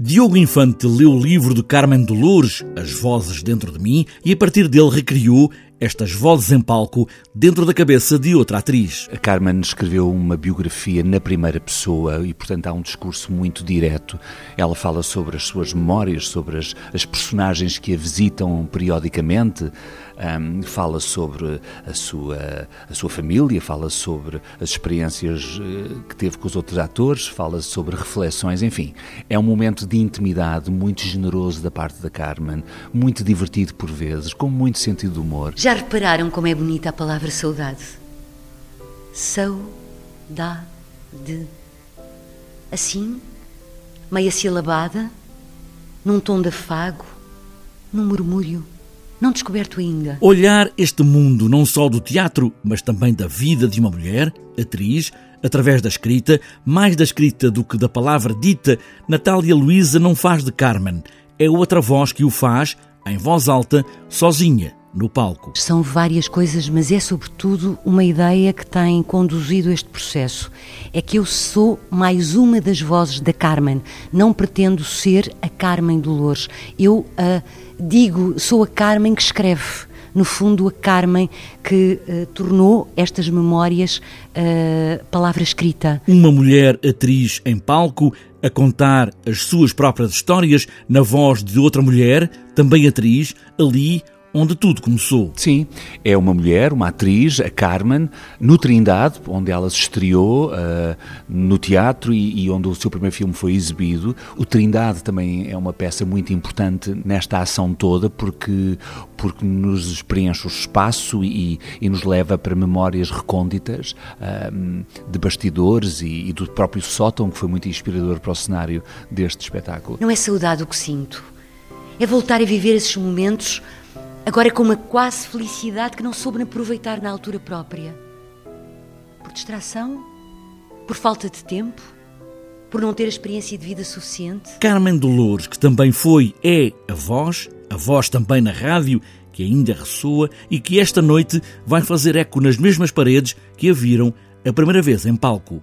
Diogo Infante leu o livro de Carmen Dolores, As Vozes Dentro de Mim, e a partir dele recriou estas vozes em palco dentro da cabeça de outra atriz. A Carmen escreveu uma biografia na primeira pessoa e, portanto, há um discurso muito direto. Ela fala sobre as suas memórias, sobre as, as personagens que a visitam periodicamente, um, fala sobre a sua, a sua família, fala sobre as experiências eh, que teve com os outros atores, fala sobre reflexões, enfim. É um momento de intimidade muito generoso da parte da Carmen, muito divertido por vezes, com muito sentido de humor. Já repararam como é bonita a palavra saudade? Saudade. Assim, meia silabada, num tom de afago, num murmúrio não descoberto ainda. Olhar este mundo não só do teatro, mas também da vida de uma mulher, atriz, através da escrita, mais da escrita do que da palavra dita, Natália Luísa não faz de Carmen. É outra voz que o faz, em voz alta, sozinha, no palco. São várias coisas, mas é sobretudo uma ideia que tem conduzido este processo. É que eu sou mais uma das vozes da Carmen. Não pretendo ser a Carmen Dolores. Eu uh, digo, sou a Carmen que escreve. No fundo, a Carmen que uh, tornou estas memórias uh, palavra escrita. Uma mulher atriz em palco a contar as suas próprias histórias na voz de outra mulher, também atriz, ali onde tudo começou. Sim, é uma mulher, uma atriz, a Carmen, no Trindade, onde ela se estreou uh, no teatro e, e, onde o seu primeiro filme foi exibido. O Trindade também é uma peça muito importante nesta ação toda, porque, porque nos preenche o espaço e, e nos leva para memórias recônditas uh, de bastidores e, e do próprio sótão, que foi muito inspirador para o cenário deste espetáculo. Não é saudade o que sinto, é voltar a viver esses momentos Agora com uma quase felicidade que não soube aproveitar na altura própria. Por distração? Por falta de tempo? Por não ter experiência de vida suficiente? Carmen Dolores, que também foi, é a voz, a voz também na rádio, que ainda ressoa e que esta noite vai fazer eco nas mesmas paredes que a viram a primeira vez em palco.